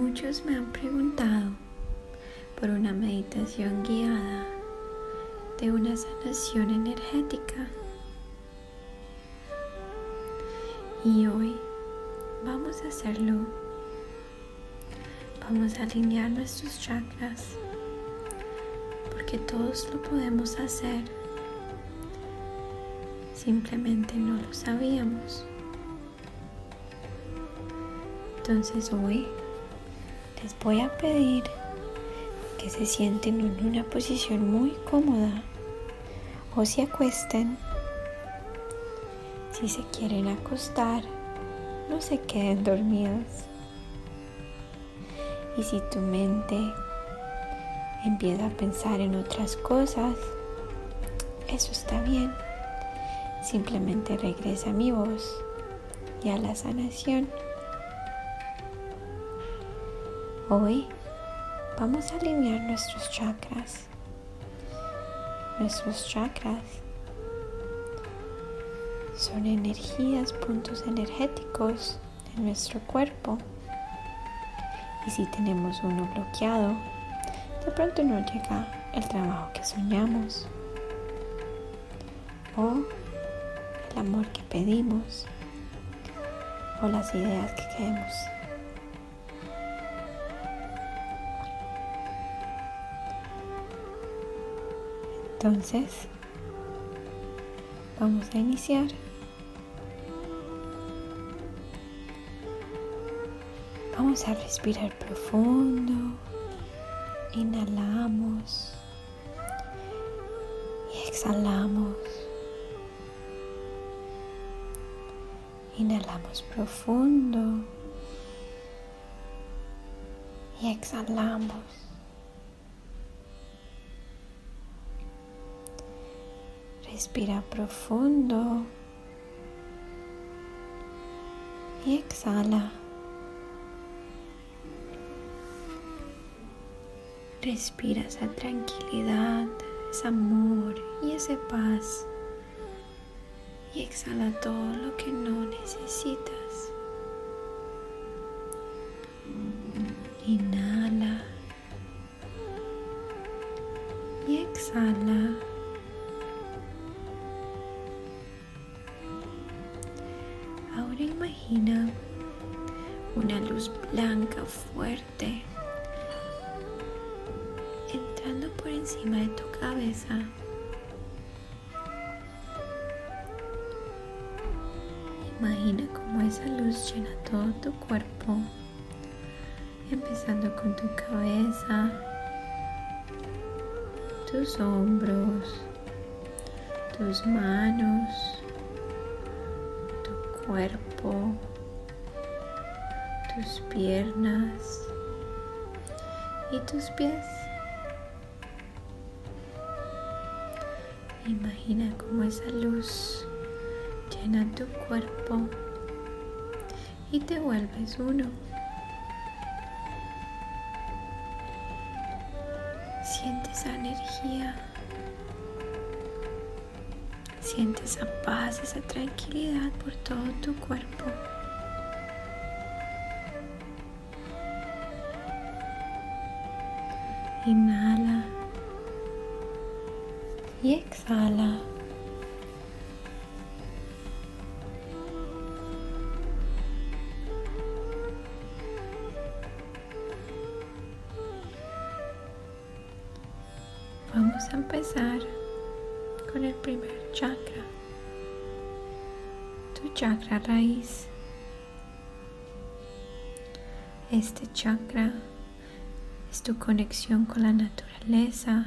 Muchos me han preguntado por una meditación guiada de una sanación energética. Y hoy vamos a hacerlo. Vamos a alinear nuestros chakras porque todos lo podemos hacer. Simplemente no lo sabíamos. Entonces hoy les voy a pedir que se sienten en una posición muy cómoda o se acuesten. Si se quieren acostar, no se queden dormidos. Y si tu mente empieza a pensar en otras cosas, eso está bien. Simplemente regresa a mi voz y a la sanación. Hoy vamos a alinear nuestros chakras. Nuestros chakras son energías, puntos energéticos en nuestro cuerpo. Y si tenemos uno bloqueado, de pronto no llega el trabajo que soñamos o el amor que pedimos o las ideas que queremos. Entonces, vamos a iniciar. Vamos a respirar profundo. Inhalamos y exhalamos. Inhalamos profundo y exhalamos. Respira profundo y exhala. Respira esa tranquilidad, ese amor y esa paz. Y exhala todo lo que no necesitas. Inhala y exhala. Imagina una luz blanca fuerte. Entrando por encima de tu cabeza. Imagina cómo esa luz llena todo tu cuerpo, empezando con tu cabeza, tus hombros, tus manos, cuerpo, tus piernas y tus pies. Imagina cómo esa luz llena tu cuerpo y te vuelves uno. Esa paz, esa tranquilidad por todo tu cuerpo. Inhala y exhala. Raíz. Este chakra es tu conexión con la naturaleza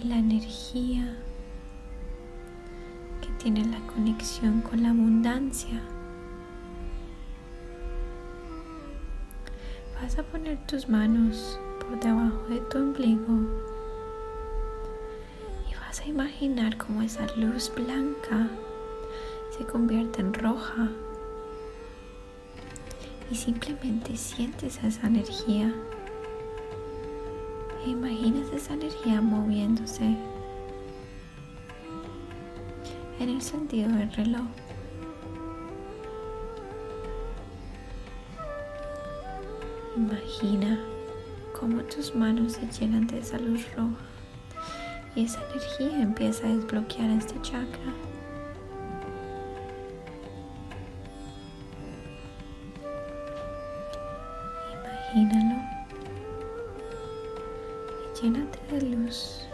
y la energía que tiene la conexión con la abundancia. Vas a poner tus manos por debajo de tu ombligo a imaginar cómo esa luz blanca se convierte en roja y simplemente sientes esa energía. E imaginas esa energía moviéndose en el sentido del reloj. Imagina cómo tus manos se llenan de esa luz roja y esa energía empieza a desbloquear este chakra. Imagínalo y llénate de luz,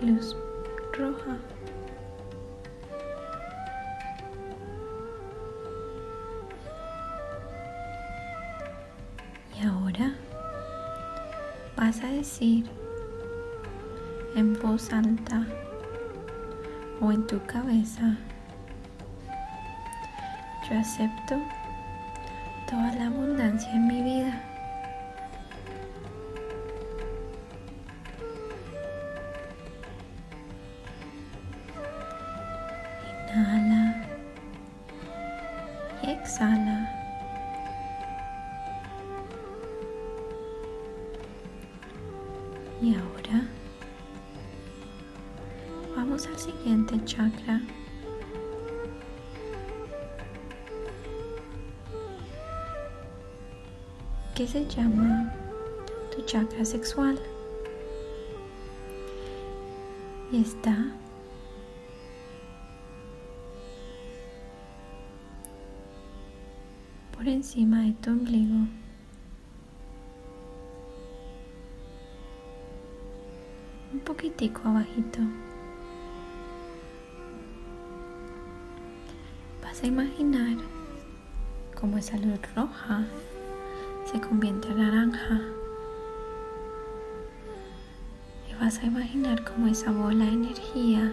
de luz roja. Y ahora vas a decir en voz alta o en tu cabeza, yo acepto toda la abundancia en mi vida. Inhala y exhala. Que se llama tu chakra sexual. Y está por encima de tu ombligo. Un poquitico abajito. Vas a imaginar como esa luz roja se convierte en naranja. Y vas a imaginar cómo esa bola de energía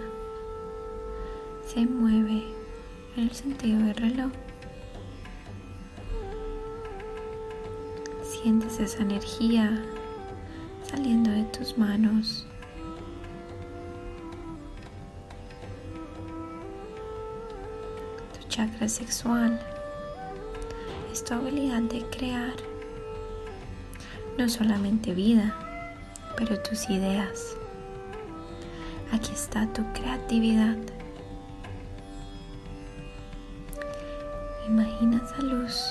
se mueve en el sentido del reloj. Sientes esa energía saliendo de tus manos. Tu chakra sexual es tu habilidad de crear no solamente vida, pero tus ideas. Aquí está tu creatividad. Imagina esa luz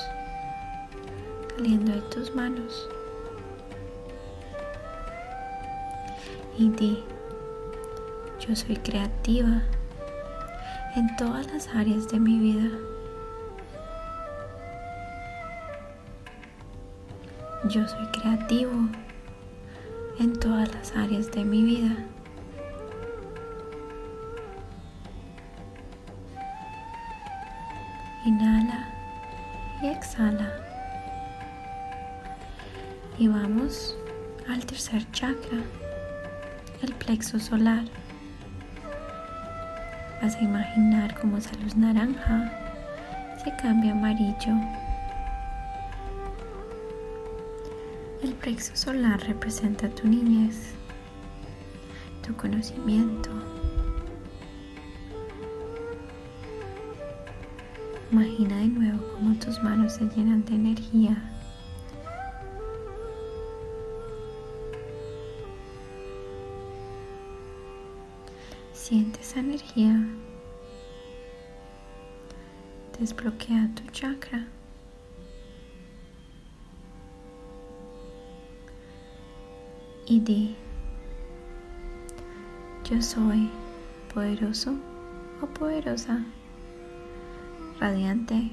saliendo de tus manos y di, yo soy creativa en todas las áreas de mi vida. Yo soy creativo en todas las áreas de mi vida. Inhala y exhala. Y vamos al tercer chakra, el plexo solar. Vas a imaginar cómo esa luz naranja se cambia amarillo El plexo solar representa tu niñez, tu conocimiento. Imagina de nuevo cómo tus manos se llenan de energía. Siente esa energía. Desbloquea tu chakra. Y di, yo soy poderoso o poderosa, radiante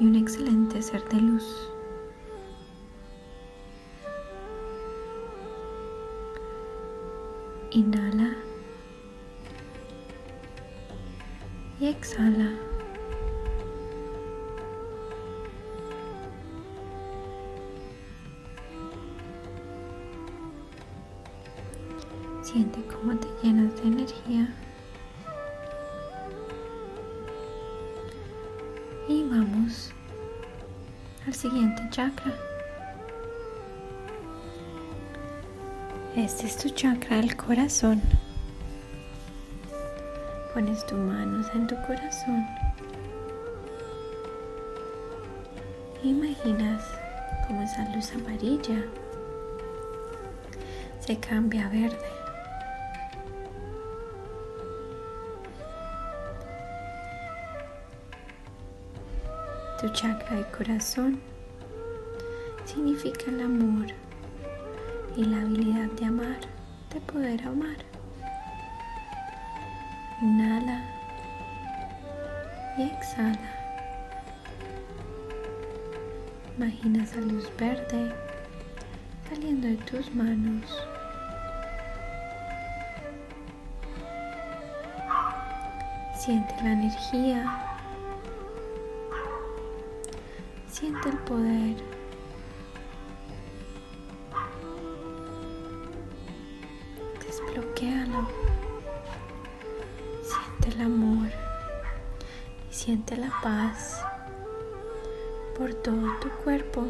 y un excelente ser de luz. Inhala y exhala. Siente cómo te llenas de energía. Y vamos al siguiente chakra. Este es tu chakra del corazón. Pones tus manos en tu corazón. Imaginas como esa luz amarilla se cambia a verde. Tu chakra de corazón significa el amor y la habilidad de amar, de poder amar. Inhala y exhala. Imagina esa luz verde saliendo de tus manos. Siente la energía. Siente el poder. Desbloquealo. Siente el amor y siente la paz por todo tu cuerpo.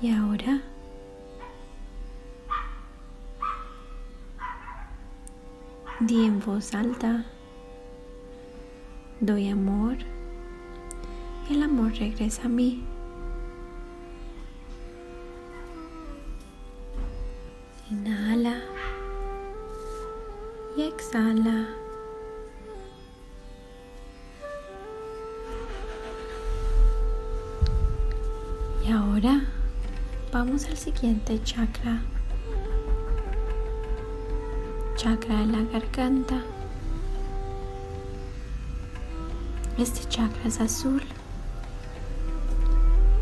Y ahora Di en voz alta, doy amor y el amor regresa a mí. Inhala y exhala. Y ahora vamos al siguiente chakra chakra de la garganta. Este chakra es azul.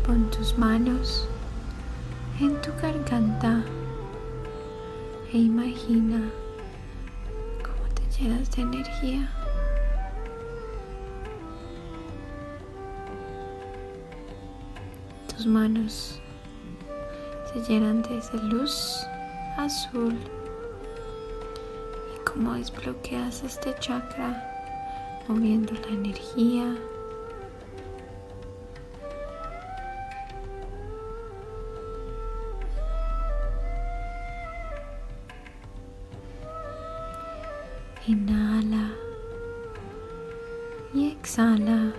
Pon tus manos en tu garganta e imagina cómo te llenas de energía. Tus manos se llenan de esa luz azul cómo desbloqueas este chakra moviendo la energía. Inhala y exhala.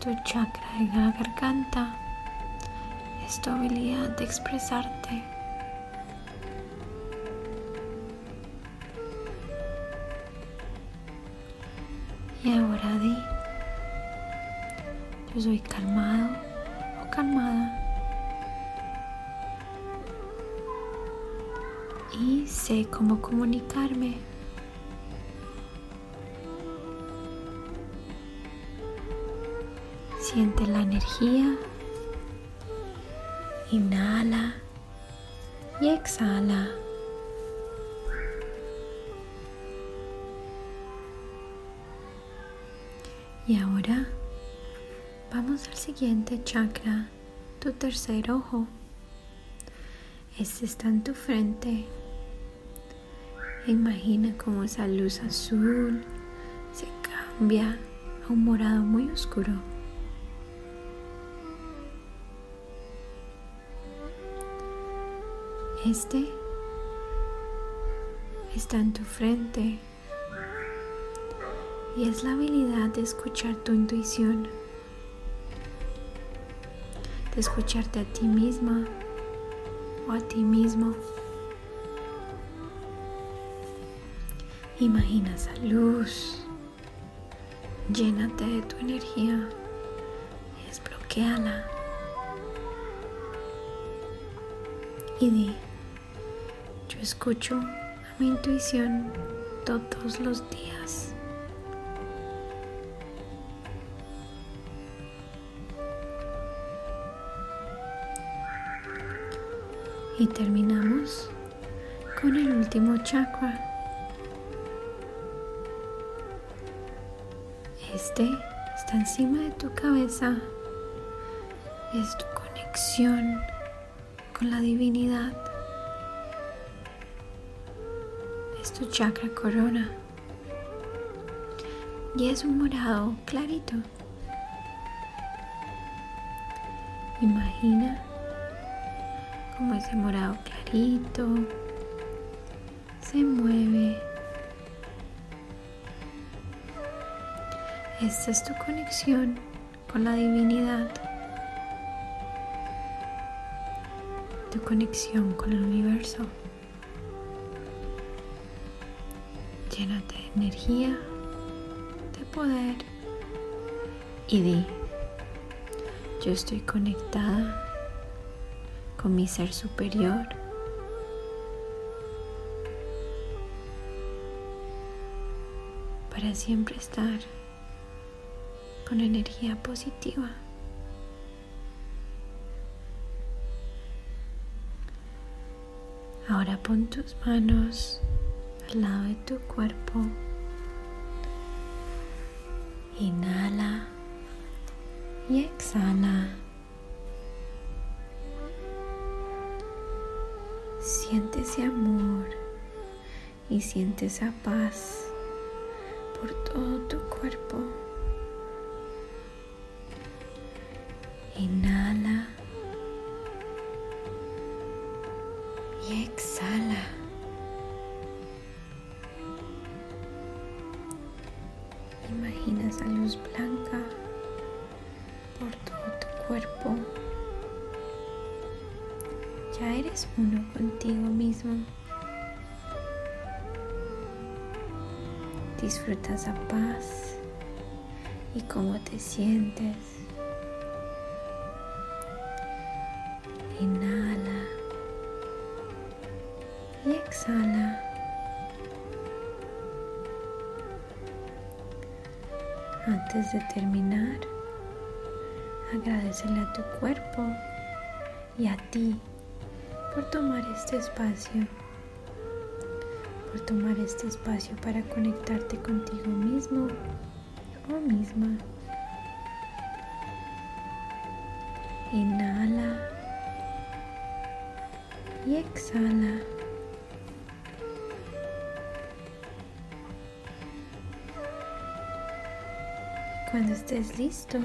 Tu chakra de la garganta es habilidad de expresarte. Yo soy calmado o calmada. Y sé cómo comunicarme. Siente la energía. Inhala y exhala. Y ahora vamos al siguiente chakra, tu tercer ojo. Este está en tu frente. Imagina cómo esa luz azul se cambia a un morado muy oscuro. Este está en tu frente y es la habilidad de escuchar tu intuición, escucharte a ti misma o a ti mismo. Imagina esa luz, llénate de tu energía y desbloqueala. Y di, yo escucho a mi intuición todos los días. Y terminamos con el último chakra. Este está encima de tu cabeza. Es tu conexión con la divinidad. Es tu chakra corona. Y es un morado clarito. Imagina como ese morado clarito se mueve. Esta es tu conexión con la divinidad, tu conexión con el universo. Llénate de energía, de poder y di, yo estoy conectada con mi ser superior. Para siempre estar con energía positiva. Ahora pon tus manos al lado de tu cuerpo. Inhala y exhala. Siente ese amor y siente esa paz por todo tu cuerpo. Inhala y exhala. Imagina esa luz blanca por todo tu cuerpo. Eres uno contigo mismo. Disfruta esa paz y cómo te sientes. Inhala y exhala. Antes de terminar, agradecele a tu cuerpo y a ti por tomar este espacio, por tomar este espacio para conectarte contigo mismo o misma. Inhala y exhala. Cuando estés listo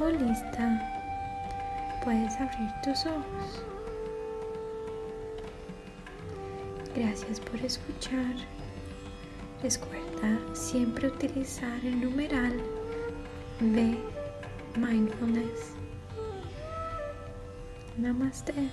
o lista, puedes abrir tus ojos. Gracias por escuchar. Recuerda siempre utilizar el numeral de mindfulness. Namaste.